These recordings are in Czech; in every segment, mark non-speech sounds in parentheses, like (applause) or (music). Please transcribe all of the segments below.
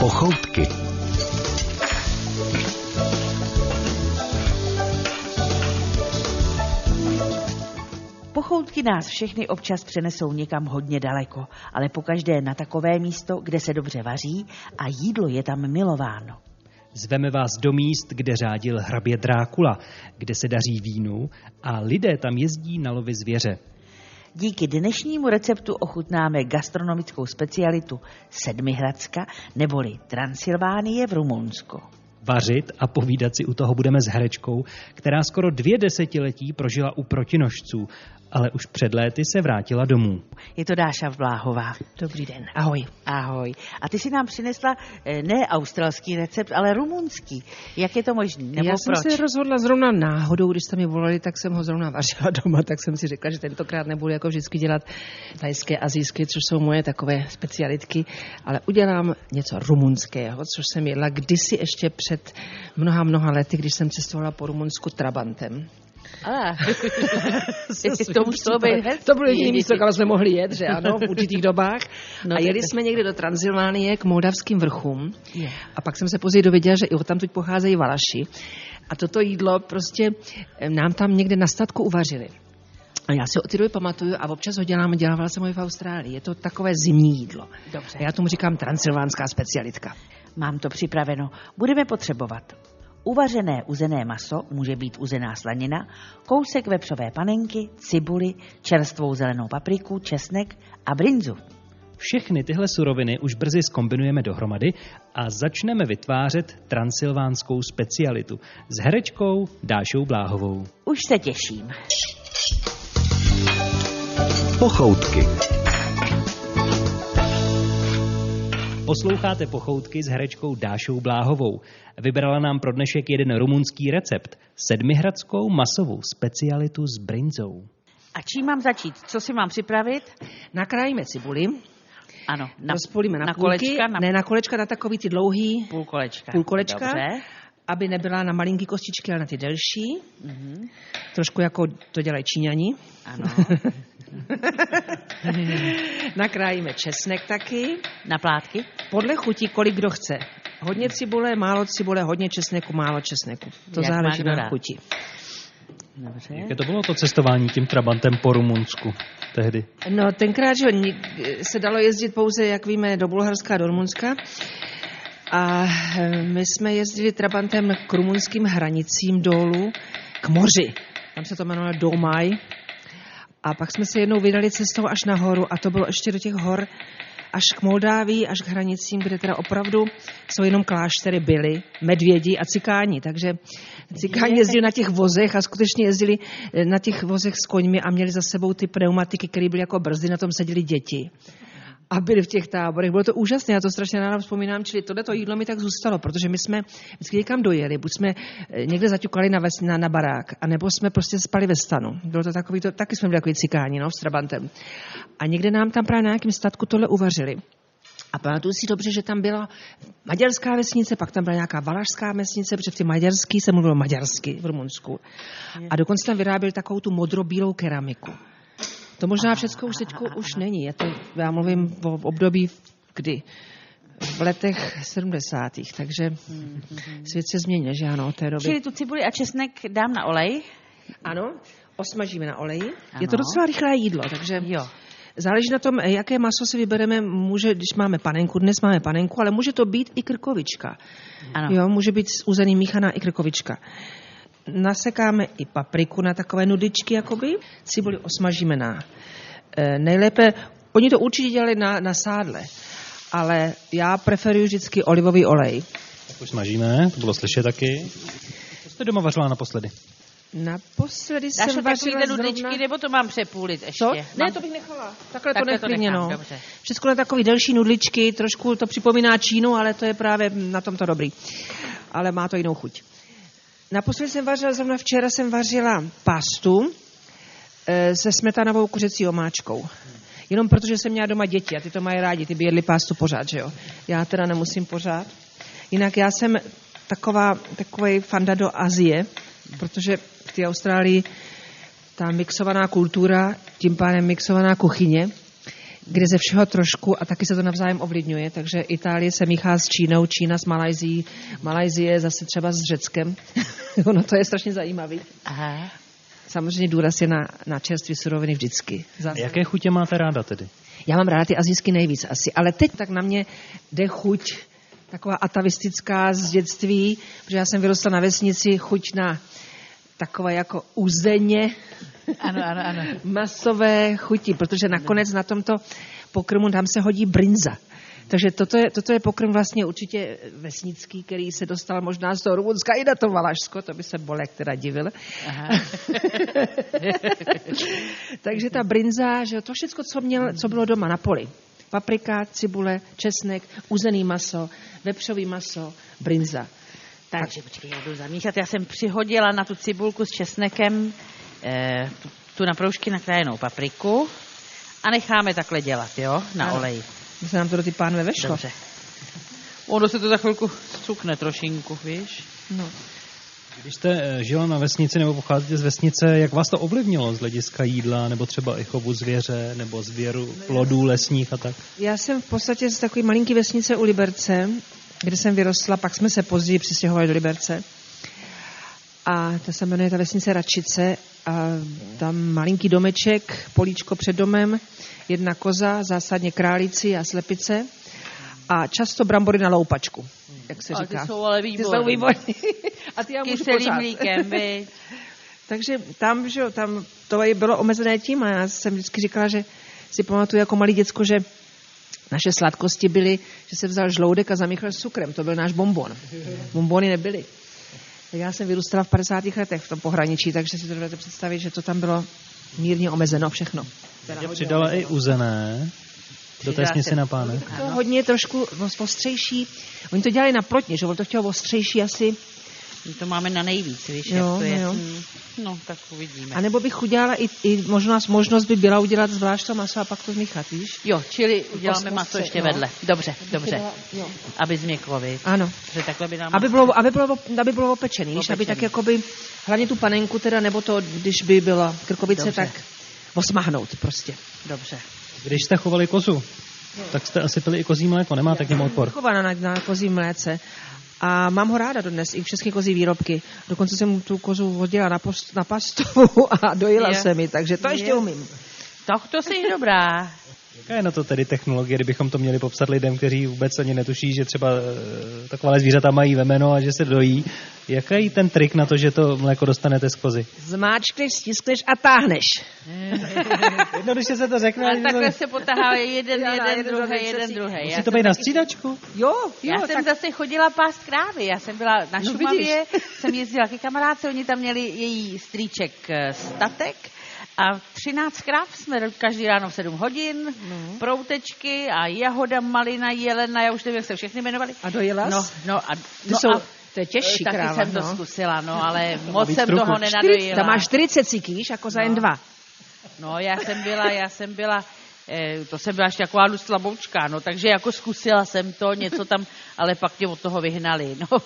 Pochoutky. Pochoutky nás všechny občas přenesou někam hodně daleko, ale pokaždé na takové místo, kde se dobře vaří a jídlo je tam milováno. Zveme vás do míst, kde řádil hrabě Drákula, kde se daří vínu a lidé tam jezdí na lovy zvěře. Díky dnešnímu receptu ochutnáme gastronomickou specialitu Sedmihradska neboli Transylvánie v Rumunsku. Vařit a povídat si u toho budeme s herečkou, která skoro dvě desetiletí prožila u protinožců, ale už před léty se vrátila domů. Je to Dáša Vláhová. Dobrý den, ahoj. Ahoj. A ty si nám přinesla eh, ne australský recept, ale rumunský. Jak je to možné? Nebo Já proč? jsem se rozhodla zrovna náhodou, když jste mi volali, tak jsem ho zrovna vařila (laughs) doma, tak jsem si řekla, že tentokrát nebudu jako vždycky dělat tajské, azijské, což jsou moje takové specialitky, ale udělám něco rumunského, což jsem jedla kdysi ještě před mnoha, mnoha lety, když jsem cestovala po Rumunsku Trabantem. (laughs) To muselo být hezký. To bylo jediné místo, kam jsme mohli jet, že ano, v určitých dobách. (laughs) No, a jeli jsme někde do Transylvánie k moldavským vrchům. Je. A pak jsem se později dověděla, že i odtamtud pocházejí Valaši. A toto jídlo prostě eh, nám tam někde na statku uvařili. A já si od té doby pamatuju a občas ho dělám, dělávala jsem ho i v Austrálii. Je to takové zimní jídlo. Dobře. A já tomu říkám transylvánská specialitka. Mám to připraveno. Budeme potřebovat uvařené uzené maso, může být uzená slanina, kousek vepřové panenky, cibuli, čerstvou zelenou papriku, česnek a brinzu. Všechny tyhle suroviny už brzy skombinujeme dohromady a začneme vytvářet transylvánskou specialitu s herečkou Dášou Bláhovou. Už se těším. Pochoutky. Posloucháte pochoutky s herečkou Dášou Bláhovou. Vybrala nám pro dnešek jeden rumunský recept, sedmihradskou masovou specialitu s brinzou. A čím mám začít? Co si mám připravit? Nakrájíme cibuli, Ano, na, na, rozpolíme na, na půlky, kolečka, na ne na kolečka, na takový ty dlouhý, půl kolečka. půl kolečka. Dobře. Aby nebyla na malinký kostičky, ale na ty delší. Mhm. Trošku jako to dělají Číňani. Ano. (laughs) Nakrájíme česnek taky. Na plátky? Podle chutí, kolik kdo chce. Hodně cibule, málo cibule, hodně česneku, málo česneku. To Jak má záleží na chuti. Dobře. Jaké to bylo to cestování tím Trabantem po Rumunsku tehdy? No tenkrát, že se dalo jezdit pouze, jak víme, do Bulharska a do Rumunska. A eh, my jsme jezdili Trabantem k rumunským hranicím dolů k moři. Tam se to jmenovalo Domaj. A pak jsme se jednou vydali cestou až nahoru a to bylo ještě do těch hor až k Moldávii, až k hranicím, kde teda opravdu jsou jenom kláštery byly, medvědi a cikáni. Takže cikáni jezdili na těch vozech a skutečně jezdili eh, na těch vozech s koňmi a měli za sebou ty pneumatiky, které byly jako brzdy, na tom seděli děti a byli v těch táborech. Bylo to úžasné, já to strašně ráda vzpomínám, čili tohleto jídlo mi tak zůstalo, protože my jsme vždycky někam dojeli, buď jsme eh, někde zaťukali na, ves, na, na barák, anebo jsme prostě spali ve stanu. Bylo to takový, to, taky jsme byli takový cikáni, no, s Trabantem. A někde nám tam právě na nějakém statku tohle uvařili. A pamatuju si dobře, že tam byla maďarská vesnice, pak tam byla nějaká valašská vesnice, protože v ty maďarský se mluvilo maďarsky v Rumunsku. A dokonce tam vyráběli takovou tu modrobílou keramiku. To možná všechno už teď už není. Je to, já mluvím o období, kdy v letech 70. Takže svět se změnil, že ano, od té doby. Čili tu cibuli a česnek dám na olej. Ano, osmažíme na oleji. Ano. Je to docela rychlé jídlo, takže Jo. záleží na tom, jaké maso si vybereme. Může, když máme panenku, dnes máme panenku, ale může to být i krkovička. Ano. Jo, může být z uzený míchaná i krkovička. Nasekáme i papriku na takové nudičky, jakoby. Cibuli osmažíme na e, nejlépe, oni to určitě dělali na, na sádle, ale já preferuji vždycky olivový olej. Tak už snažíme, to bylo slyšet taky. Co jste doma vařila naposledy? Naposledy Dáš jsem to vařila zrovna... nudičky, nebo to mám přepůlit ještě? Co? Mám... Ne, to bych nechala. Takhle Takhle to to nechám, no. dobře. Všechno na takový delší nudličky, trošku to připomíná Čínu, ale to je právě na tomto dobrý. Ale má to jinou chuť. Naposledy jsem vařila, zrovna včera jsem vařila pastu eh, se smetanovou kuřecí omáčkou. Jenom protože jsem měla doma děti a ty to mají rádi, ty by jedli pástu pořád, že jo. Já teda nemusím pořád. Jinak já jsem taková, takový fanda do Azie, protože v té Austrálii ta mixovaná kultura, tím pádem mixovaná kuchyně, kde ze všeho trošku a taky se to navzájem ovlivňuje, takže Itálie se míchá s Čínou, Čína s Malajzí, Malajzie zase třeba s Řeckem. (laughs) ono to je strašně zajímavý. Aha. Samozřejmě důraz je na, na čerstvé suroviny vždycky. Zase. Jaké chutě máte ráda tedy? Já mám ráda ty azijsky nejvíc asi, ale teď tak na mě jde chuť taková atavistická z dětství, protože já jsem vyrostla na vesnici, chuť na takové jako uzeně, Ano, ano, ano. (laughs) masové chuti, protože nakonec na tomto pokrmu tam se hodí brinza. Takže toto je, toto je pokrm vlastně určitě vesnický, který se dostal možná z toho Rumunska i na to Valašsko, to by se Bolek teda divil. Aha. (laughs) Takže ta brinza, že to všechno, co, měl, co bylo doma na poli. Paprika, cibule, česnek, uzený maso, vepřový maso, brinza. Takže počkej, já jdu zamíchat. Já jsem přihodila na tu cibulku s česnekem eh, tu, tu na proužky nakrájenou papriku a necháme takhle dělat, jo, na Ano. oleji. By se nám to do ty pánve vešlo. Dobře. Ono se to za chvilku cukne trošinku, víš? No. Když jste eh, žila na vesnici nebo pocházíte z vesnice, jak vás to ovlivnilo z hlediska jídla, nebo třeba i chovu zvěře, nebo zvěru, plodů lesních a tak? Já jsem v podstatě z takové malinký vesnice u Liberce, kde jsem vyrostla, pak jsme se později přistěhovali do Liberce. A ta se jmenuje ta vesnice Radčice a tam malinký domeček, políčko před domem, jedna koza, zásadně králici a slepice a často brambory na loupačku, jak se A ty říká. jsou ale Ty výborný. jsou výborný. (laughs) A ty já můžu pořád. mlíkem? (laughs) Takže tam, že jo, tam to bylo omezené tím a já jsem vždycky říkala, že si pamatuju jako malý děcko, že naše sladkosti byly, že se vzal žloudek a zamíchal s cukrem. To byl náš bonbon. Bonbony nebyly. Tak já jsem vyrůstala v 50. letech v tom pohraničí, takže si to dovedete představit, že to tam bylo mírně omezeno všechno. Teda Přidala i omezeno. uzené do té směsi na pánek. To hodně trošku ostřejší. Oni to dělali na že on to chtěl ostřejší asi. My to máme na nejvíc, víš, Jo, jak to je. jo. Hmm. No, tak uvidíme. A nebo bych udělala i, i možnost, možnost by byla udělat zvlášť to maso a pak to zmíchat, víš? Jo, čili uděláme maso ještě no. vedle. Dobře, dobře. Jo. Aby změklo, viď? Ano. Že takhle by nám... Aby bylo, aby bylo, aby bylo opečený, víš, aby tak jakoby, hlavně tu panenku teda, nebo to, když by byla krkovice, Dobře. tak osmahnout prostě. Dobře. Když jste chovali kozu, tak jste asi pili i kozí mléko, nemáte k němu odpor. Chovaná na, na kozí mléce. A mám ho ráda dodnes, i všechny kozí výrobky. Dokonce jsem tu kozu hodila na, post, na pastu a dojela Je. se mi, takže to ještě Je. umím. Tak to jsi dobrá. Jaká je na to tedy technologie, kdybychom to měli popsat lidem, kteří vůbec ani netuší, že třeba eh, taková zvířata mají vemeno a že se dojí. Jaký je ten trik na to, že to mléko dostanete z kozy? Zmáčkneš, stiskneš a táhneš. (laughs) Jednoduše se to řekne. A takhle se potahávají jeden, Já jeden, jeden druhý, jeden, se druhý. Musí to být na střídačku? Jo, Já jo, jsem tak zase chodila pást krávy. Já jsem byla na No, Šumavě, jsem jezdila ke kamarádce, oni tam měli její strýček eh, statek a 13 kráv jsme každý ráno v 7 hodin, No. proutečky a jahoda, malina, jelena, já už nevím, jak se všechny jmenovali. A dojela No, no a, no jsou, a to je těžší taky kráva. jsem to no. zkusila, no, ale (laughs) moc víc jsem toho nenadojila. Tam máš 40 cíky, víš, jako za jen dva. No, já jsem byla, já jsem byla, to jsem byla ještě taková dost slaboučka, no, takže jako zkusila jsem to, něco tam, ale pak mě od toho vyhnali, no.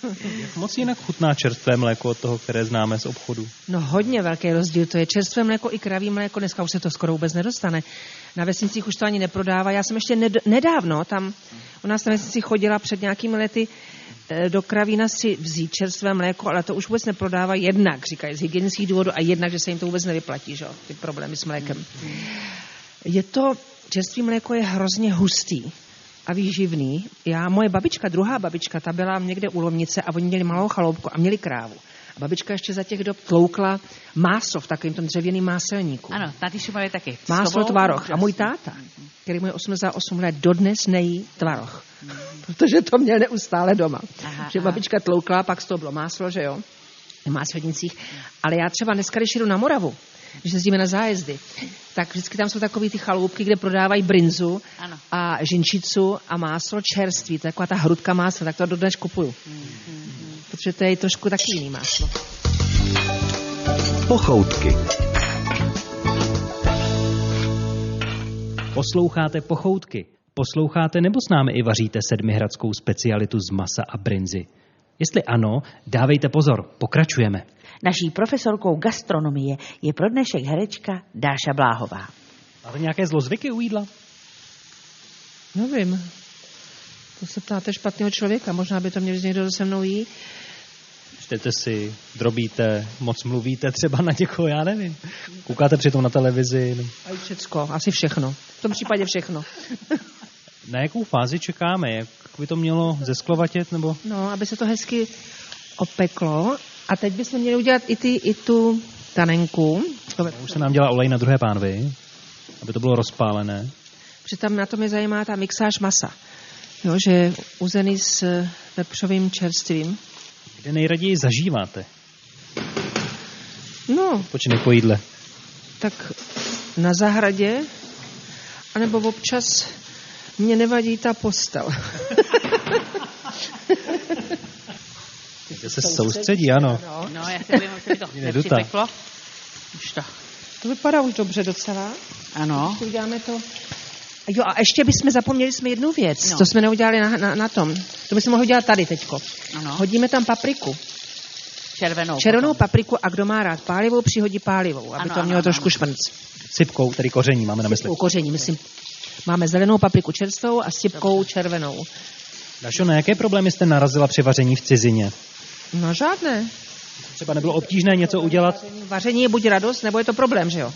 (laughs) Jak moc jinak chutná čerstvé mléko od toho, které známe z obchodu? No hodně velký rozdíl, to je čerstvé mléko i kraví mléko, dneska už se to skoro vůbec nedostane. Na vesnicích už to ani neprodává. Já jsem ještě ned- nedávno tam, u nás na vesnici chodila před nějakými lety eh, do kravína si vzít čerstvé mléko, ale to už vůbec neprodává jednak, říkají, z hygienických důvodů a jednak, že se jim to vůbec nevyplatí, že? jo, ty problémy s mlékem. Je to, čerstvé mléko je hrozně hustý a výživný. Já, moje babička, druhá babička, ta byla někde u Lomnice a oni měli malou chaloupku a měli krávu. A babička ještě za těch dob tloukla máso v takovém tom dřevěném máselníku. Ano, na ty Šumavě taky. Máslo tvaroh. A můj táta, který mu je 88 let, dodnes nejí tvaroh. (laughs) Protože to měl neustále doma. Aha, že babička tloukla, pak z toho bylo máslo, že jo? V máslednicích. Ale já třeba dneska, když jdu na Moravu, když jezdíme na zájezdy, tak vždycky tam jsou takové ty chaloupky, kde prodávají brinzu Ano. a žinčicu a máslo čerství. To je taková ta hrudka másla, tak to dodnes kupuju. Protože to je trošku taky jiný máslo. Pochoutky. Posloucháte pochoutky. Posloucháte nebo s námi i vaříte sedmihradskou specialitu z masa a brinzy? Jestli ano, dávejte pozor, pokračujeme. Naší profesorkou gastronomie je pro dnešek herečka Dáša Bláhová. Máte nějaké zlozvyky u jídla? Nevím. To se ptáte špatného člověka. Možná by to měl někdo se mnou jí. Čtete si, drobíte, moc mluvíte třeba na někoho, já nevím. Koukáte přitom na televizi. no. A i všecko, asi všechno. V tom případě všechno. (laughs) Na jakou fázi čekáme? Jak by to mělo zesklovatět? Nebo No, aby se to hezky opeklo. A teď bychom měli udělat i, ty, i tu tanenku. už se nám dělá olej na druhé pánvi, aby to bylo rozpálené. Protože tam na to mě zajímá ta mixáž masa. Jo, že uzený s vepřovým čerstvím. Kde nejraději zažíváte? No, Počínej po jídle. tak na zahradě, anebo občas mě nevadí ta postel. (laughs) Kde se soustředí, ano. No, No, já se bojím, mi to (laughs) nepřipeklo. Už to. to vypadá už dobře docela. Ano. Uděláme to. Jo, a ještě bychom zapomněli jsme jednu věc. No. To jsme neudělali na, na, na tom. To bychom mohli udělat tady teďko. Ano. Hodíme tam papriku. Červenou. Červenou potom. papriku a kdo má rád pálivou, přihodí pálivou, aby Ano, to ano, mělo ano, trošku ano. šmrnc. Sypkou, tedy koření máme na mysli. U koření, myslím. Máme zelenou papriku čerstvou a sypkou červenou. Dašo, na jaké problémy jste narazila při vaření v cizině? No žádné. Třeba nebylo obtížné něco udělat? Vaření je buď radost, nebo je to problém, že jo?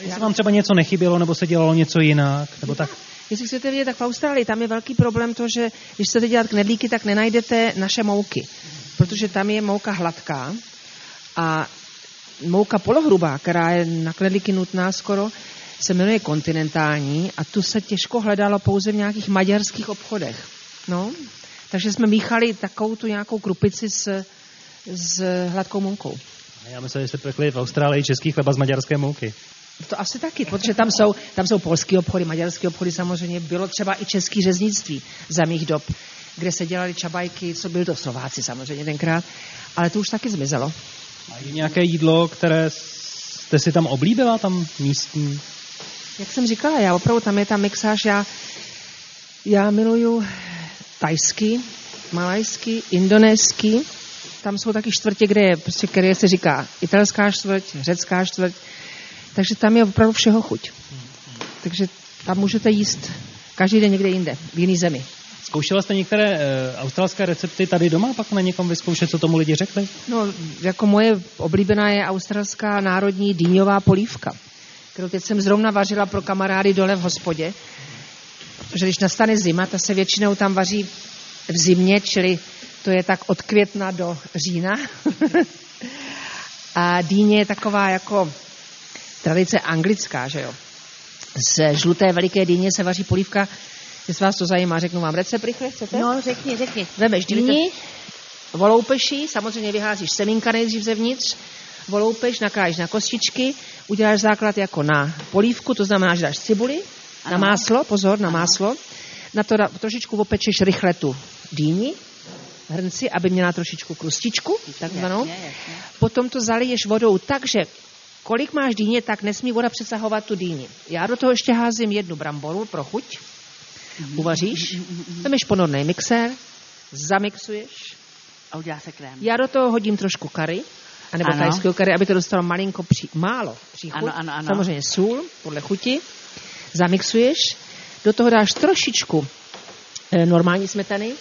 Jestli vám třeba něco nechybělo, nebo se dělalo něco jinak, nebo tak? Jestli chcete vědět, tak v Austrálii tam je velký problém to, že když chcete dělat knedlíky, tak nenajdete naše mouky. Protože tam je mouka hladká a mouka polohrubá, která je na knedlíky nutná skoro, se jmenuje kontinentální a tu se těžko hledalo pouze v nějakých maďarských obchodech. No, takže jsme míchali takovou tu nějakou krupici s, s hladkou moukou. A já myslím, že jste pekli v Austrálii český chleba z maďarské mouky. To asi taky, protože tam jsou, tam jsou polské obchody, maďarské obchody samozřejmě, bylo třeba i český řeznictví za mých dob, kde se dělali čabajky, co byli to Slováci samozřejmě tenkrát, ale to už taky zmizelo. A je nějaké jídlo, které jste si tam oblíbila, tam místní? Jak jsem říkala, já opravdu tam je ta mixáž, já, já miluju tajský, malajský, indonésky, tam jsou taky čtvrtě, kde je, prostě, které se říká italská čtvrť, řecká čtvrť, takže tam je opravdu všeho chuť. Takže tam můžete jíst každý den někde jinde, v jiný zemi. Zkoušela jste některé e, australské recepty tady doma, pak na někom vyzkoušet, co tomu lidi řekli? No, jako moje oblíbená je australská národní dýňová polívka, kterou teď jsem zrovna vařila pro kamarády dole v hospodě. Protože když nastane zima, ta se většinou tam vaří v zimě, čili to je tak od května do října. (laughs) A dýně je taková jako tradice anglická, že jo. Z žluté veliké dýně se vaří polívka, jestli vás to zajímá, řeknu vám recept rychle, chcete? No, řekni, řekni. Vemeš dýni, voloupeši, samozřejmě vyházíš semínka nejdřív zevnitř, voloupeš, nakrájíš na kostičky, uděláš základ jako na polívku, to znamená, že dáš cibuli, na máslo, pozor, na máslo, na to trošičku opečeš rychle tu dýni, hrnci, aby měla trošičku krustičku, takzvanou. Potom to zaliješ vodou tak, že kolik máš dýně, tak nesmí voda přesahovat tu dýni. Já do toho ještě házím jednu bramboru pro chuť. Uvaříš, vemeš ponorný mixér, zamixuješ, A udělá se krém. já do toho hodím trošku kary, anebo tajského kary, aby to dostalo malinko, při, málo příchuť. Ano, ano, ano. Samozřejmě sůl, podle chuti. Zamixuješ, do toho dáš trošičku eh, normální smetany,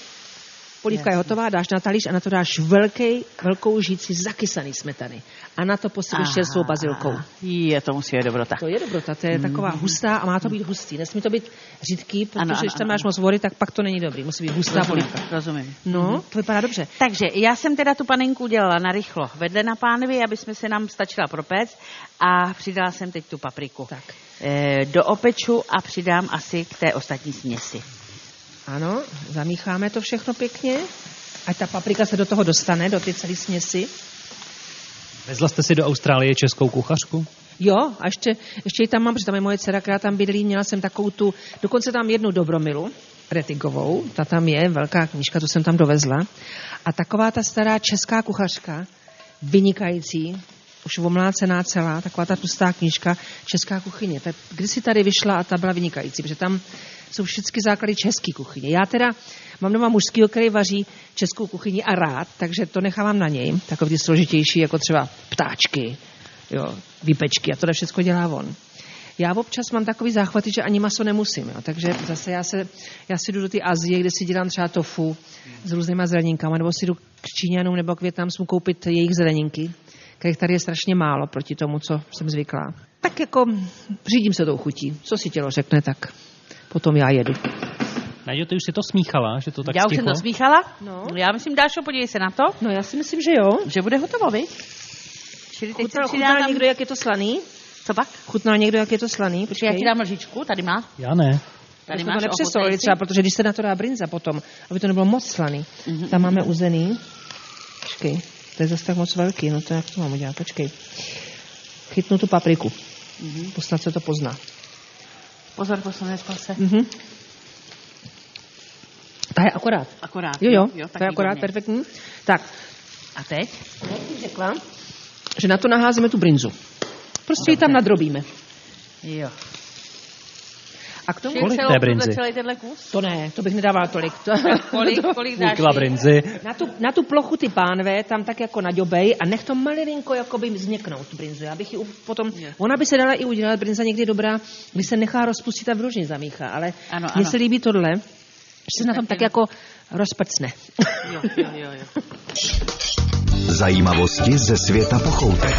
polívka je hotová, dáš na talíř a na to dáš velký, velkou žíci zakysaný smetany. A na to posypeš čerstvou bazilkou. Je, to musí být dobrota. To je dobrota, to je taková hustá a má to být hustý. Nesmí to být řídký, protože Ano, ano, když tam máš moc vody, tak pak to není dobrý. Musí být hustá Rozumím, polívka. rozumím. No, to vypadá dobře. Takže já jsem teda tu panenku udělala narychlo vedle na pánvi, aby jsme se nám stačila propéct a přidala jsem teď tu papriku. Tak. Eh, do opeču a přidám asi k té ostatní směsi. Ano, zamícháme to všechno pěkně, ať ta paprika se do toho dostane, do ty celé směsi. Vezla jste si do Austrálie českou kuchařku? Jo, a ještě, ještě ji tam mám, protože tam je moje dcera, která tam bydlí, měla jsem takovou tu, dokonce tam jednu dobromilu, Retingovou, ta tam je, velká knížka, tu jsem tam dovezla. A taková ta stará česká kuchařka, vynikající, už omlácená celá, taková ta tlustá knížka, Česká kuchyně. Ta kdysi tady vyšla a ta byla vynikající, protože tam jsou všechny základy české kuchyně. Já teda mám doma mužský, který vaří českou kuchyni a rád, takže to nechávám na něj. Takový ty složitější, jako třeba ptáčky, jo, výpečky a tohle všechno dělá on. Já občas mám takový záchvaty, že ani maso nemusím. Jo. Takže zase já, se, já si jdu do té Azie, kde si dělám třeba tofu s různýma zeleninkama, nebo si jdu k Číňanům nebo k Větnamcům koupit jejich zeleninky, kterých tady je strašně málo proti tomu, co jsem zvyklá. Tak jako řídím se tou chutí. Co si tělo řekne, tak potom já jedu. Nadějo, ty už si to smíchala, že to tak Já už jsem to smíchala. No. Já myslím, Dášo, podívej se na to, No já si myslím, že jo. že bude hotovo, vy? Čili teď Chutnal, se chutnal přidávám... někdo, jak je to slaný? Co pak? Chutnal někdo, jak je to slaný? Počkej, já ti dám lžičku, tady má. Já ne. Tady máš, to nepřesolili třeba, protože když se na to dá brinza potom, aby to nebylo moc slaný. Mhm. Tam máme uzený. Počkej, to je zase tak moc velký, no to jak to mám udělat, počkej. Chytnu tu papriku. Mhm. To snad se to pozná. Pozor, poslanec se. Mhm. Ta je akorát. Akorát. Jo, jo, jo tak to je akorát perfektní. Tak, A teď? jak bych řekla, že na to naházíme tu brinzu. Prostě ji tam nadrobíme. Jo. A k tomu... Kolik Celou- té brinzy? Celý tenhle kus? To ne, to bych nedávala tolik. To, Kolik, kolik dáš? brinzy. Na tu, na tu plochu ty pánve tam tak jako naďobej a nech to malilinko jakoby změknout tu brinzu. Já bych ji potom, Jo. ona by se dala i udělat, brinza někdy je dobrá, když se nechá rozpustit a v rožně zamíchá, ale Ano, mně ano. se líbí tohle, že se na tom tak jako rozprcne. Jo, jo, jo, jo. Zajímavosti ze světa pochoutek.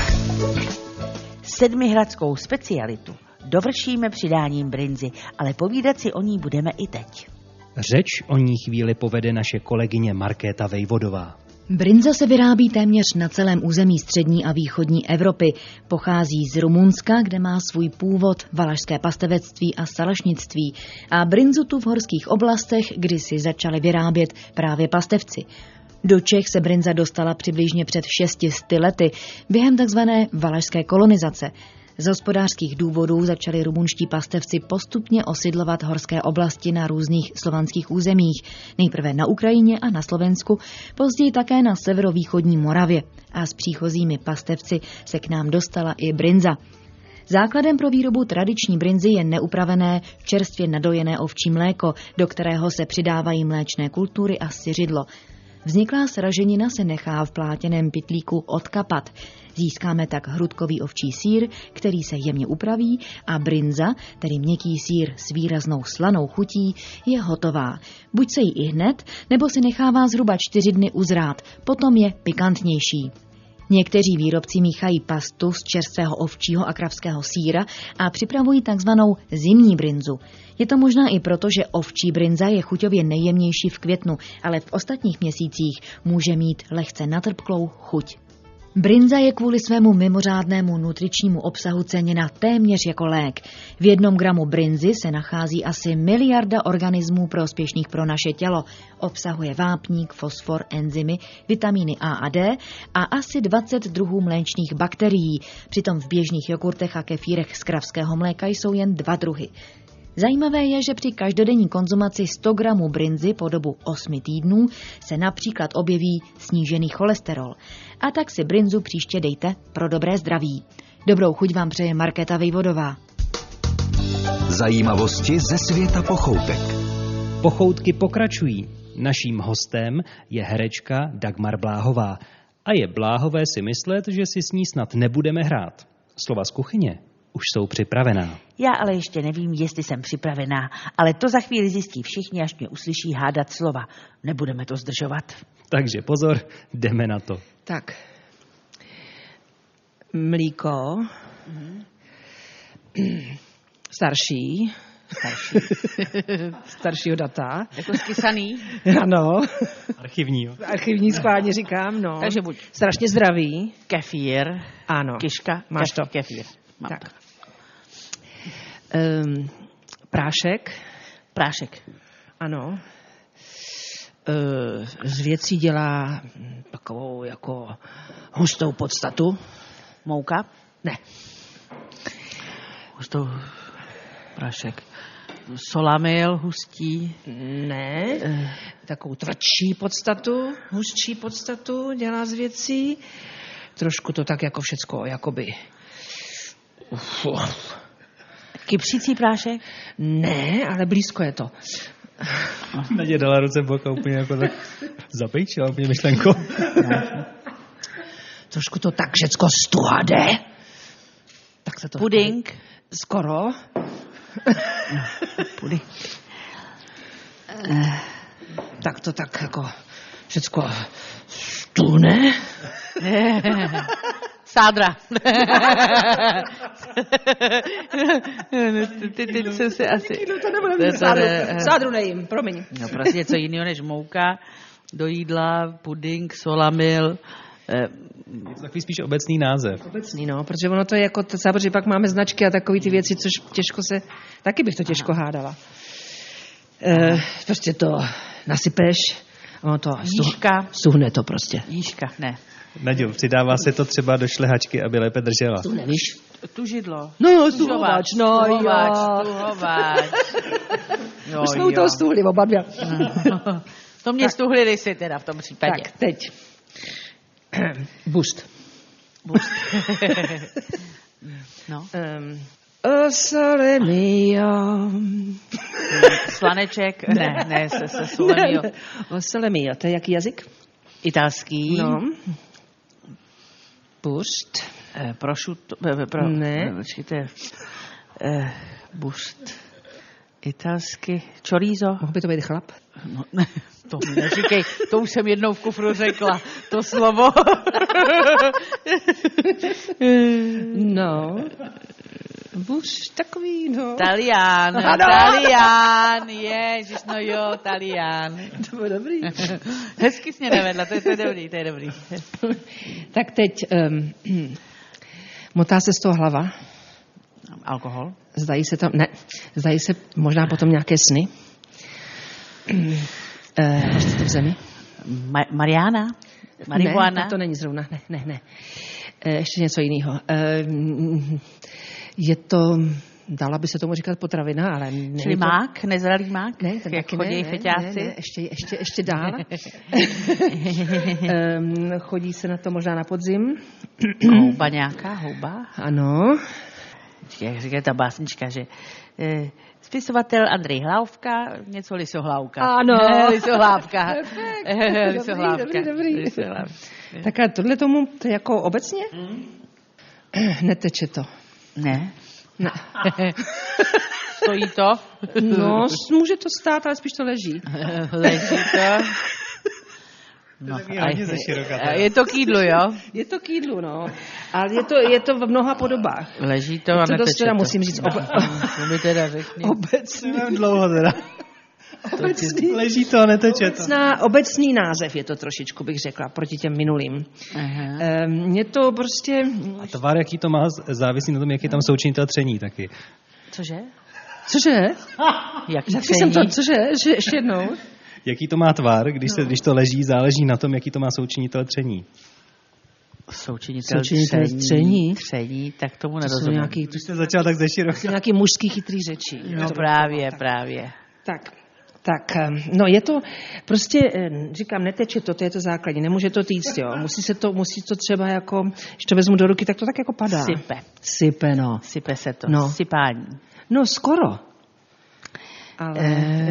Sedmihradskou specialitu dovršíme přidáním brinzy, ale povídat si o ní budeme i teď. Řeč o ní chvíli povede naše kolegyně Markéta Vejvodová. Brinza se vyrábí téměř na celém území střední a východní Evropy. Pochází z Rumunska, kde má svůj původ valašské pastevectví a salašnictví. A brinzu tu v horských oblastech kdysi začali vyrábět právě pastevci. Do Čech se brinza dostala přibližně před 600 lety během tzv. valašské kolonizace. Z hospodářských důvodů začali rumunští pastevci postupně osidlovat horské oblasti na různých slovanských územích. Nejprve na Ukrajině a na Slovensku, později také na severovýchodní Moravě. A s příchozími pastevci se k nám dostala i brinza. Základem pro výrobu tradiční brinzy je neupravené, čerstvě nadojené ovčí mléko, do kterého se přidávají mléčné kultury a syřidlo. Vzniklá sraženina se nechá v plátěném pytlíku odkapat. Získáme tak hrudkový ovčí sír, který se jemně upraví a brinza, tedy měkký sír s výraznou slanou chutí, je hotová. Buď se jí i hned, nebo se nechává zhruba čtyři dny uzrát, potom je pikantnější. Někteří výrobci míchají pastu z čerstvého ovčího a kravského síra a připravují takzvanou zimní brinzu. Je to možná i proto, že ovčí brinza je chuťově nejjemnější v květnu, ale v ostatních měsících může mít lehce natrpklou chuť. Brinza je kvůli svému mimořádnému nutričnímu obsahu ceněna téměř jako lék. V jednom gramu brinzy se nachází asi miliarda organismů prospěšných pro naše tělo. Obsahuje vápník, fosfor, enzymy, vitamíny A a D a asi 20 druhů mléčných bakterií. Přitom v běžných jogurtech a kefírech z kravského mléka jsou jen dva druhy. Zajímavé je, že při každodenní konzumaci 100 gramů brinzy po dobu 8 týdnů se například objeví snížený cholesterol. A tak si brinzu příště dejte pro dobré zdraví. Dobrou chuť vám přeje Markéta Vejvodová. Zajímavosti ze světa pochoutek. Pochoutky pokračují. Naším hostem je herečka Dagmar Bláhová. A je bláhové si myslet, že si s ní snad nebudeme hrát. Slova z kuchyně už jsou připravená. Já ale ještě nevím, jestli jsem připravená, ale to za chvíli zjistí všichni, až mě uslyší hádat slova. Nebudeme to zdržovat. Takže pozor, jdeme na to. Tak. Mlíko. Starší. Starší. (laughs) Staršího data. Jako skysaný. (laughs) Ano. Archivní. Archivní skválně říkám, no. Takže buď Strašně zdravý. kefír, Ano. kiška, Máš kef- to. kefír. Mám Tak. Um, prášek. Prášek. Ano. Uh, z věcí dělá takovou jako hustou podstatu. Mouka. Ne. Hustou prášek. Solamil, hustí. Ne. Takovou tvrdší podstatu, hustší podstatu dělá z věcí. Trošku to tak jako všecko, jakoby... Uf, Kypřící prášek. Ne, ale blízko je to. Nadě dala ruce v boka úplně jako tak zapejčila úplně myšlenko. (laughs) Trošku to tak všecko stuhade. Tak se to Puding. Skoro. (laughs) Puding. Tak to tak jako všecko stůne. (laughs) Sádra. ty, ty, jsem si asi... To to sádru. ne- Sádru nejím, promiň. No prostě něco jiného než mouka do jídla, puding, solamil. Eh, Je to takový spíš obecný název. Obecný, no, protože ono to je jako, to, protože pak máme značky a takové ty věci, což těžko se, taky bych to těžko hádala. E, prostě to nasypeš a ono to jížka. stuhne to prostě. Jížka, ne. Naděl, přidává se to třeba do šlehačky, aby lépe držela. Stuhne, víš? Tužidlo. No, stuhovač, no stuhovač, jo. stuhovač. (laughs) Jo, Už jsme u toho stuhli oba dvě. (laughs) To mě stuhlili si teda v tom případě. Tak, teď. (clears throat) Boost. (laughs) No. Um, o sole mio. Slaneček, ne, ne, se, se solemio. O sole mio, to je jaký jazyk? Italský. No. Boost. Eh, prosciutto, eh, pro, Ne. eh, Počkejte. Eh, bust. Italsky. Chorizo. Mohl by to být chlap? No, ne, to mi neříkej, to už jsem jednou v kufru řekla, to slovo. No. Buš takový, no. Talián, Ano. Talián, ježiš, no jo, Talián. (laughs) To bylo dobrý. (laughs) Hezky jsi mě nevedla, to je, to je dobrý, to je dobrý. (laughs) tak teď, um, (clears throat) motá se z toho hlava. Alkohol? Zdají se to, ne, zdají se možná potom nějaké sny. Eh, to v zemi? Ma- Mariana? Marihuana? Ne, to není zrovna, ne, ne, ne. Eh, Ještě něco jiného. Eh, Je to, dala by se tomu říkat potravina, ale Čili to, mák, nezralý mák? Ne, ten jak chodí ne, feťáci? Ne, ne, ještě, ještě, ještě dál. (laughs) um, chodí se na to možná na podzim. Houba nějaká, houba? Ano. Jak říká ta básnička, že eh, spisovatel Andrej Hlávka, něco lisohlávka. Ano. Lisohlávka. Eh, Dobrý, lisohlávka. dobrý, dobrý. Lisohlávka. Tak a tohle tomu, to jako obecně? Neteče to. Ne. Ne. Stojí to? No, může to stát, ale spíš to leží. Leží to. No, je je to k jídlu, jo? Je to k jídlu, no. Ale je to, je to v mnoha podobách. Leží to a To dost neteče teda to. musím říct obe- To by teda řekni. Nevím dlouho teda. Obecný, Leží to a neteče to. obecná, obecný název je to trošičku, bych řekla, proti těm minulým. Aha. Ehm, Je to prostě... A tvar, jaký to má, závisí na tom, jaký tam součinitel tření taky. Cože? Cože? (laughs) Jak Jak jsem to, cože? Že, ještě jednou? (laughs) Jaký to má tvar, když, se, když to leží, záleží na tom, jaký to má součinitel tření. Součinitel, Součinitel tření? Tření, tak tomu To jsou nerozumím. nějaký, Když jste začal tak ze široka. to jsou nějaký mužský chytrý řeči. No právě, právě. Tak, tak, ehm, no je to, prostě, ehm, říkám, neteče to, to je to základní, nemůže to týct, jo. Musí se to, musí to třeba jako, když to vezmu do ruky, tak to tak jako padá. Sype. Sype, no. Sype se to. No. Sypání. No, skoro. Ale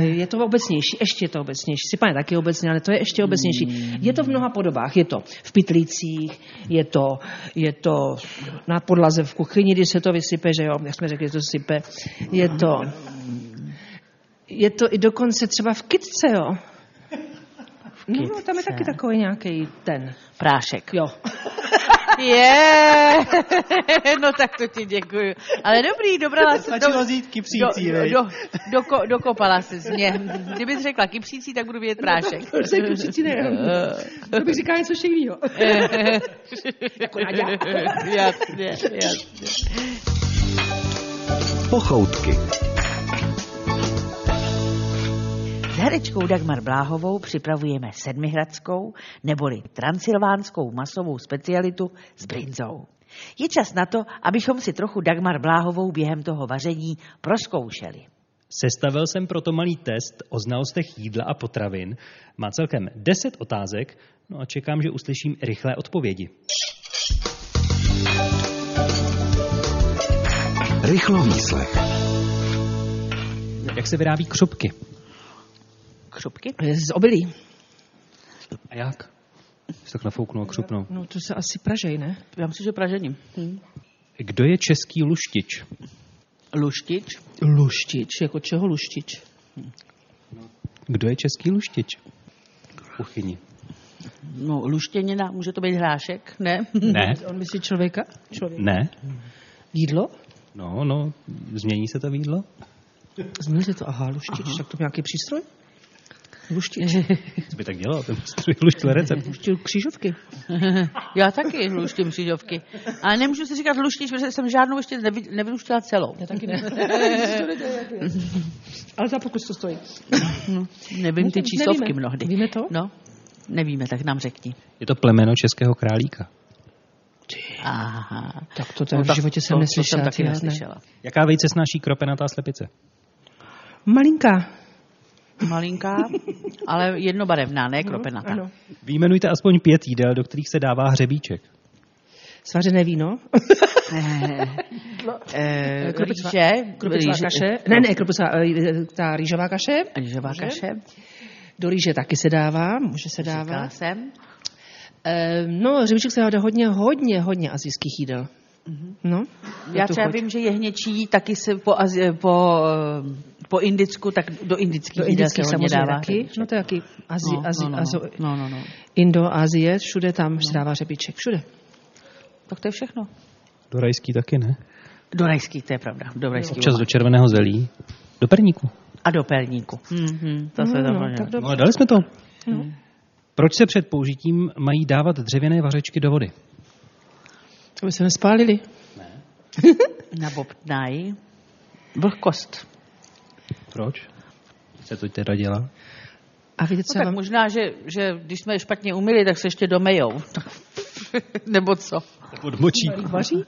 je to obecnější, ještě je to obecnější. Sypání je taky obecně, ale to je ještě obecnější. Je to v mnoha podobách. Je to v pytlících, je to, je to na podlaze v kuchyni, když se to vysype, že jo, jak jsme řekli, to sype. Je to, je to i dokonce třeba v kytce, jo. No, tam je taky takový nějaký ten. Prášek. Jo. (laughs) Je, (laughs) no tak to ti děkuju. Ale dobrý, dobrala se. Stačilo vzít kypřící, do, viď? do, doko, dokopala se mě. Kdybys řekla kypřící, tak budu vědět prášek. Prostě kypřící ne. To bych říkala něco jiného. (laughs) Jako jasně, jasně. Pochoutky. S herečkou Dagmar Bláhovou připravujeme sedmihradskou neboli transylvánskou masovou specialitu s brinzou. Je čas na to, abychom si trochu Dagmar Bláhovou během toho vaření proskoušeli. Sestavil jsem proto malý test o znalostech jídla a potravin. Má celkem 10 otázek, no a čekám, že uslyším rychlé odpovědi. Rychlovýslech. Jak se vyrábí křupky? Křupky? Z obilí. A jak? Si tak nafouknu a křupnou. No to se asi pražej, ne? Já myslím, že pražením. Kdo je český luštič? Luštič. Luštič, jako čeho luštič? Kdo je český luštič? V kuchyni. No, luštěnina, může to být hrášek, ne? Ne, (laughs) On myslí člověka? Člověk. ne. Jídlo? No, no, změní se to jídlo? Změní se to, aha, luštič, tak to nějaký přístroj? Luštič. (laughs) Co by tak dělal? Ten stroj luštil recept. Luštil křížovky. (laughs) Já taky luštím křížovky. Ale nemůžu si říkat luštič, protože jsem žádnou ještě nevy, nevyluštila celou. Já taky ne. (laughs) Ale za pokus to stojí. Nevím ty No, číslovky nevíme. mnohdy. Víme to? No, nevíme, tak nám řekni. Je to plemeno českého králíka. Aha. Tak to tady No, v životě to- jsem to neslyšela. jsem taky ne. neslyšela. Jaká vejce snáší kropenatá slepice? Malinká. Malinká, ale jednobarevná, ne kropenatá. Ano. Výjmenujte aspoň pět jídel, do kterých se dává hřebíček. Svařené víno. Eh, Kropicová- rýže, Kropicová rýže- kaše. Ne, ne, kropicová, eh, ta rýžová kaše. Rýžová Může? kaše, Do rýže taky se dává, může se říkala dávat. jsem. Eh, no, hřebíček se dává do hodně, hodně, hodně azijských jídel. No, Já třeba vím, že jehněčí taky se po, Azi- po, eh, po indicku, tak do indických do jídel indických se hodně dává. taky. No to je taky Azi, No, Azi, no, no, Azo, no, no, no. Indo-Azie, všude tam se dává řebíček, všude. Tak to je všechno. Do rajský taky ne. Do rajských, to je pravda. Do rajských Občas do červeného zelí. Do perníku. A do pelníku. Mm-hmm, to se no, no, tak No dali jsme to. Proč se před použitím mají dávat dřevěné vařečky do vody? Aby se nespálili. Nabobtnají (laughs) vlhkost. Proč se to teda dělá? A víte, No co tak vám... možná, že, že když jsme je špatně umyli, tak se ještě domejou. (laughs) Nebo co? Odmočí. Vaří?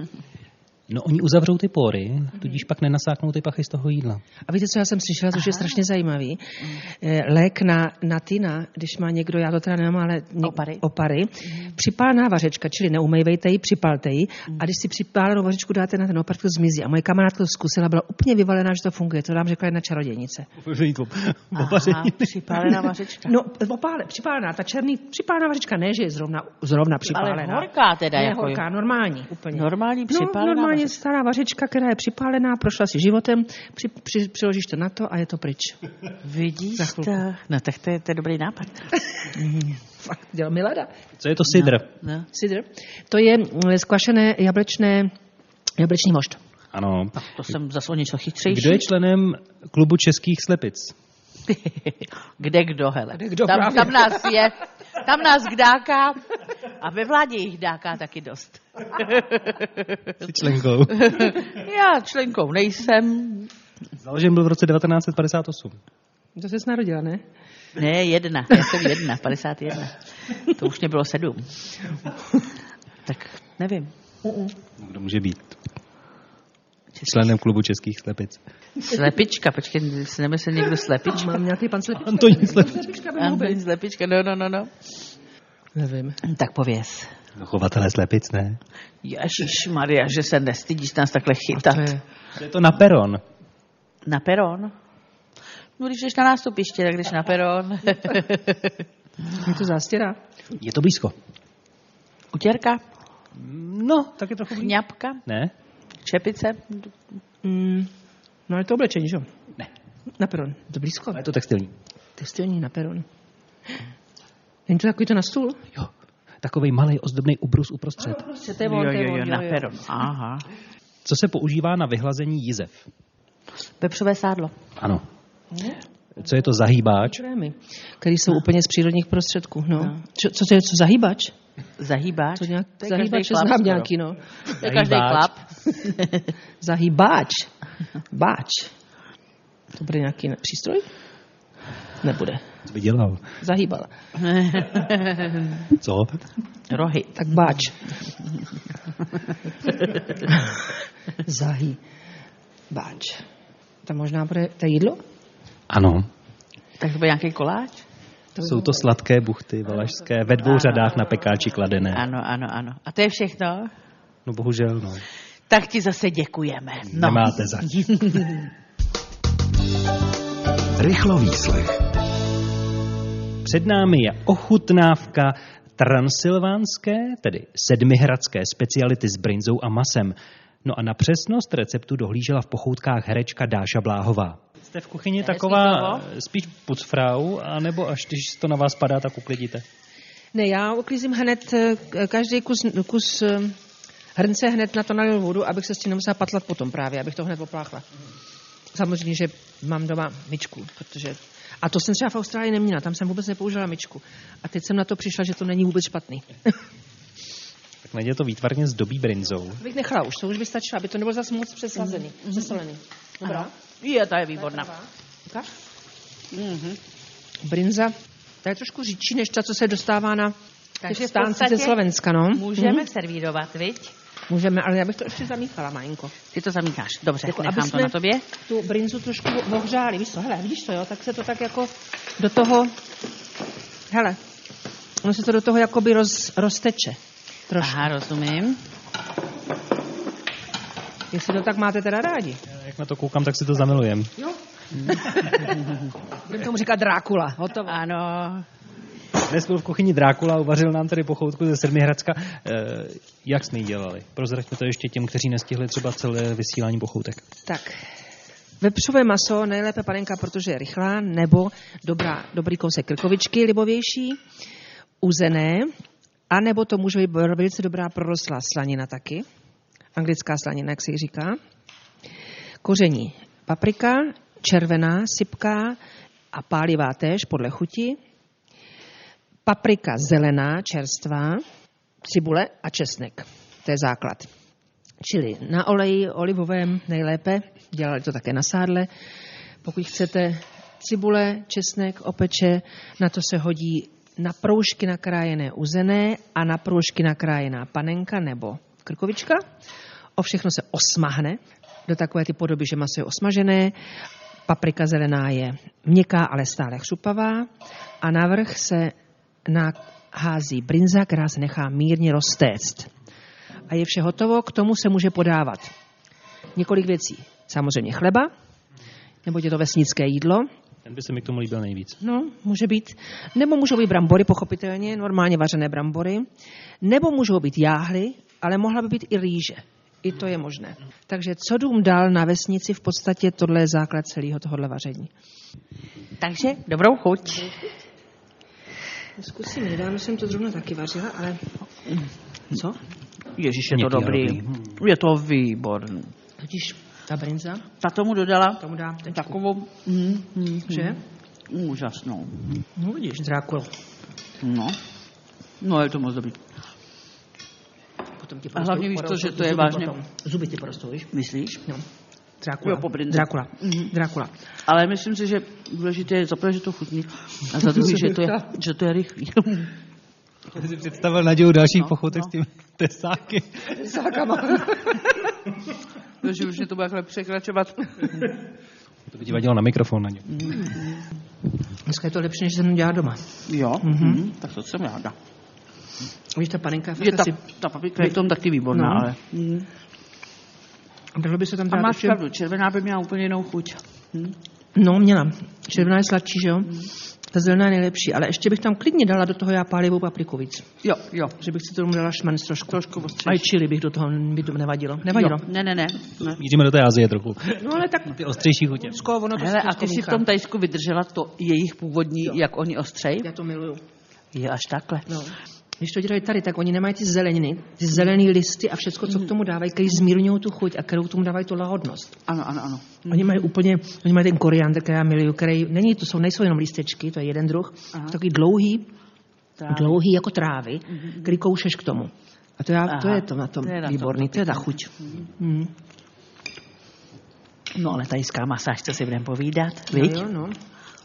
No oni uzavřou ty pory, tudíž pak nenasáknou ty pachy z toho jídla. A víte, co já jsem slyšela, což je strašně zajímavý? Eh, Lék na, na tyna, když má někdo, já to teda nemám, ale něk, Opary. opary připálená vařečka, čili neumejvejte ji, připalte ji a když si připálenou vařečku dáte na ten opar, to zmizí. A moje kamarádka to zkusila, byla úplně vyvalená, že to funguje. To nám řekla jedna čarodějnice. Aha, připálená vařečka. No, opále, připálená, ta černý, připálená vařečka, ne, že je zrovna, zrovna připálená. Ale horká teda. ne, jako horká, normální, úplně. Normální No, připálená normálně vařečka. stará vařečka, která je připálená, prošla si životem, při, při, přiložíš to na to a je to pryč. (laughs) Vidíš to? No tak to je, to je dobrý nápad. (laughs) Fakt, dělal mi leda. Co je to sidr? No. Cider. To je mm, skvašené jablečné, jablečný mošt. Ano. To jsem zase o něco chytřejší. Kdo je členem klubu českých slepic? (laughs) Kde kdo, hele. Kde kdo tam, právě. tam nás je, tam nás kdáká a ve vládě jich dáká taky dost. Jsi členkou. Já členkou nejsem. Založen byl v roce 1958. To se narodila, ne? Ne, jedna. Já jsem jedna, 51. To už mě bylo sedm. Tak nevím. Kdo může být? Členem klubu českých slepic. Slepička, počkej, se nemyslel někdo slepička? Mám nějaký pan slepička. Antonín Slepička. Slepička by mohl Antonín slepička, no, no, no, no. Nevím. Tak pověz. No, chovatelé slepic, ne? Ježíš Maria, že se nestydíš nás takhle chytat. To je, Je to na peron. Na peron? No, když jdeš na nástupiště, tak jdeš na peron. je to zástěra. Je to blízko. Utěrka, No, tak je trochu blízko. ňapka, Ne? Čepice. Mm, no ale to oblečení, že jo? Ne. Na peron. To blízko. Ale je to textilní. Testilní na peron. Není to takový to na stůl? Jo. Takový malý ozdobný ubrus uprostřed. To je Jo, jo, jo, na peron. Aha. Co se používá na vyhlazení jizev? Pepřové sádlo. Ano. Co je to zahýbáč? Které jsou úplně z přírodních prostředků. No. Co, co to je, co zahýbač? Zahýbáč. To nějak, je chlap znám skoro. nějaký, no. To je každý Zahýbáč. chlap. (laughs) Zahýbáč. Báč. To bude nějaký přístroj? Nebude. Co by dělal? Zahýbal. (laughs) Co? Rohy. Tak báč. (laughs) Zahý. Báč. To možná bude, to jídlo? Ano. Tak to bude nějaký koláč? Jsou to sladké buchty valašské, ve dvou řadách na pekáči kladené. Ano, ano, ano. A to je všechno? No bohužel, no. Tak ti zase děkujeme. No. Nemáte za. (laughs) Rychlo výslech. Před námi je ochutnávka transylvánské, tedy sedmihradské speciality s brinzou a masem. No a na přesnost receptu dohlížela v pochoutkách herečka Dáša Bláhová. Jste v kuchyni taková slovo. spíš pucfrau, anebo až když to na vás padá, tak uklidíte? Ne, já uklízím hned eh, každý kus, kus eh, hrnce hned na to nalil vodu, abych se s tím nemusela patlat potom právě, abych to hned popláchla. Samozřejmě, že mám doma myčku, protože... A to jsem třeba v Austrálii neměla, tam jsem vůbec nepoužila myčku. A teď jsem na to přišla, že to není vůbec špatný. (laughs) Tak najde to výtvarně zdobí brinzou. bych nechala už, to už by stačilo, aby to nebylo zase moc přeslazený, Mhm. přesolený. Dobrá. Je, ta je výborná. Tak? Mhm. Brinza, ta je trošku říčí, než ta, co se dostává na Takže stánci ze Slovenska, no. Můžeme Mhm. servírovat, viď? Můžeme, ale já bych to ještě zamíchala malinko. Ty to zamícháš. Dobře, Jako, nechám to na tobě. tu brinzu trošku ohřáli, víš co, hele, vidíš to, jo, tak se to tak jako do toho, hele, ono se to do toho jakoby roz, rozteče. Trošku. Aha, rozumím. Jestli to tak máte teda rádi. Jak na to koukám, tak si to zamilujem. Jo. (laughs) Budeme tomu říkat Drákula, hotovo. Ano, Dnes byl v kuchyni Drákula, uvařil nám tady pochoutku ze Sedmihradska. E, jak jsme ji dělali? Prozraďme to ještě těm, kteří nestihli třeba celé vysílání pochoutek. Tak, vepřové maso, nejlépe panenka, protože je rychlá, nebo dobrá, dobrý kousek krkovičky, libovější, uzené, a nebo to může být velice dobrá prorostlá slanina taky, anglická slanina, jak se jí říká. Koření paprika, červená, sypká a pálivá též podle chuti. Paprika zelená, čerstvá, cibule a česnek. To je základ. Čili na oleji olivovém nejlépe, dělali to také na sádle. Pokud chcete cibule, česnek, opeče, na to se hodí na proužky nakrájené uzené a na proužky nakrájená panenka nebo krkovička. O všechno se osmahne do takové ty podoby, že maso je osmažené. Paprika zelená je měkká, ale stále chřupavá. A navrch se nahází brinza, která se nechá mírně roztéct a je vše hotovo, k tomu se může podávat několik věcí. Samozřejmě chleba, nebo je to vesnické jídlo, Ten by se mi k tomu líbil nejvíc. no, může být, nebo můžou být brambory, pochopitelně, normálně vařené brambory, nebo můžou být jáhly, ale mohla by být i rýže. I to je možné. Takže co dům dal na vesnici, v podstatě tohle je základ celého tohohle vaření. takže dobrou chuť. Zkusím, nedávno jsem to zrovna taky vařila, ale... Co? Ježíš, je to dobrý. Je to výborný. Totiž ta brinza, Ta tomu dodala tomu dá tečku. takovou mm, mm, Že? úžasnou. No vidíš, Drákul. No. No, je to moc dobrý. Potom ti A hlavně víš to, porostou že to je vážně- potom. Zuby ti porostou, víš? Myslíš? No. Drákula. Jo, po brinze. Drákula. Mhm. Drákula. Ale myslím si, že důležité je za prvé, že to chutní a za (laughs) druhé, že to je, že to je rychlý. (laughs) Já si představil naděju dalších No, pochoutek no. s těmi (laughs) tesáky. že už je to bude takhle překračovat. To by ti vadilo na mikrofon, Nadějo. Dneska je to lepší, než jsem dělala doma. Jo, mm-hmm. tak to jsem ráda. Víš, ta panenka je Je fakt ta, asi... ta paprika je v tom taky výborná, No. ale... Mm. Dalo by se tam A dát máš ještě... pravdu, červená by měla úplně jinou chuť. Hm? No, měla. Červená je sladší, že jo? Ta zelená je nejlepší, ale ještě bych tam klidně dala do toho já pálivou papriku víc. Jo, jo. Že bych si tomu dala šmanc trošku. Trošku A i ostřejší. čili bych do toho, by to nevadilo. Nevadilo. Jo. Ne, ne, ne. ne. Míříme do té Azie trochu. No ale tak Ty ostřejší chutě. Rusko, ono to Hele, a ty si v tom Tajsku vydržela to jejich původní, jo. jak oni ostřej? Já to miluju. Je až takhle. No. Když to dělají tady, tak oni nemají ty zeleniny, ty zelený listy a všechno, co k tomu dávají, který zmírňují tu chuť a kterou k tomu dávají tu lahodnost. Ano, ano, ano. Oni mají úplně, oni mají ten koriander, který já miluju, který, není, to jsou, nejsou jenom lístečky, to je jeden druh, Aha. takový dlouhý, Tak. dlouhý jako trávy, který koušeš k tomu. A to, já, to je to na tom To je na tom výborný, to to je ta chuť. Mm. No ale tajská masáž, co si budeme povídat, viď? No, jo, no.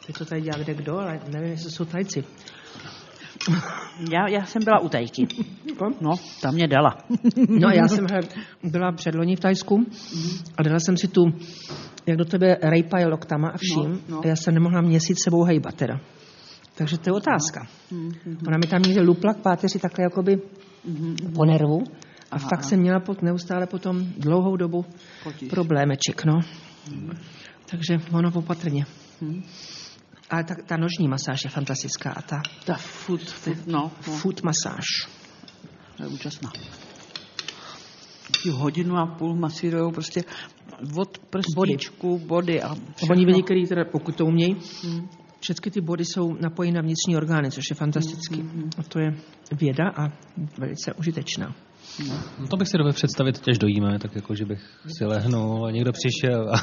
Teď to tady dělá kde kdo, ale nevím, jestli jsou tajci. Já, já jsem byla u tajky. No, ta mě dala. No já jsem hele, byla předloni v Tajsku a dala jsem si tu, jak do tebe rejpají loktama a vším. No, no. A já jsem nemohla měsíc sebou hejbat teda. Takže to je otázka. Ona mi tam někde lupla k páteři takhle jakoby po nervu. A Aha, fakt jsem měla pot, neustále potom dlouhou dobu Potíž. problémeček, no. Takže ono opatrně. Hm. Ale ta, ta nožní masáž je fantastická a ta Ta food, food, no, no, foot masáž. to je úžasná. hodinu a půl masírujou prostě od prstíčku, body, body a všechno. Oni vědí, který teda, pokud to umějí, hmm. všechny ty body jsou napojeny na vnitřní orgány, což je fantastický. Hmm. A to je věda a velice užitečná. No. no to bych si dovedl představit, teď dojíme, tak jako, že bych si lehnul a někdo přišel. A...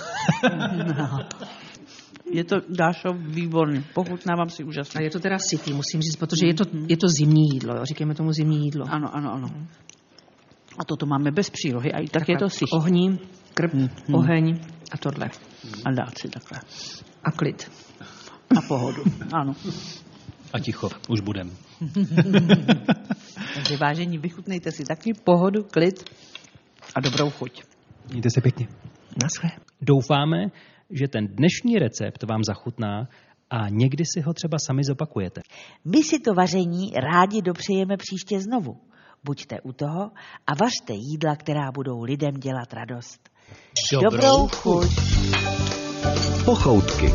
(laughs) Je to, Dášo, výborný. Pochutnávám si úžasně. A je to teda sytý, musím říct, protože je to, mhm. je to zimní jídlo, jo? říkáme tomu zimní jídlo. Ano, ano, ano. A toto máme bez přílohy a i tak, tak je to sytý. Ohní, krb, hmm. oheň a tohle. A dát si takhle. A klid. A pohodu, ano. A ticho, už budem. Takže vážení, vychutnejte si taky pohodu, klid a dobrou chuť. Mějte se pěkně. Naschle. Doufáme, že ten dnešní recept vám zachutná a někdy si ho třeba sami zopakujete. My si to vaření rádi dopřejeme příště znovu. Buďte u toho a vařte jídla, která budou lidem dělat radost. Dobrou, Dobrou chuť. Pochoutky.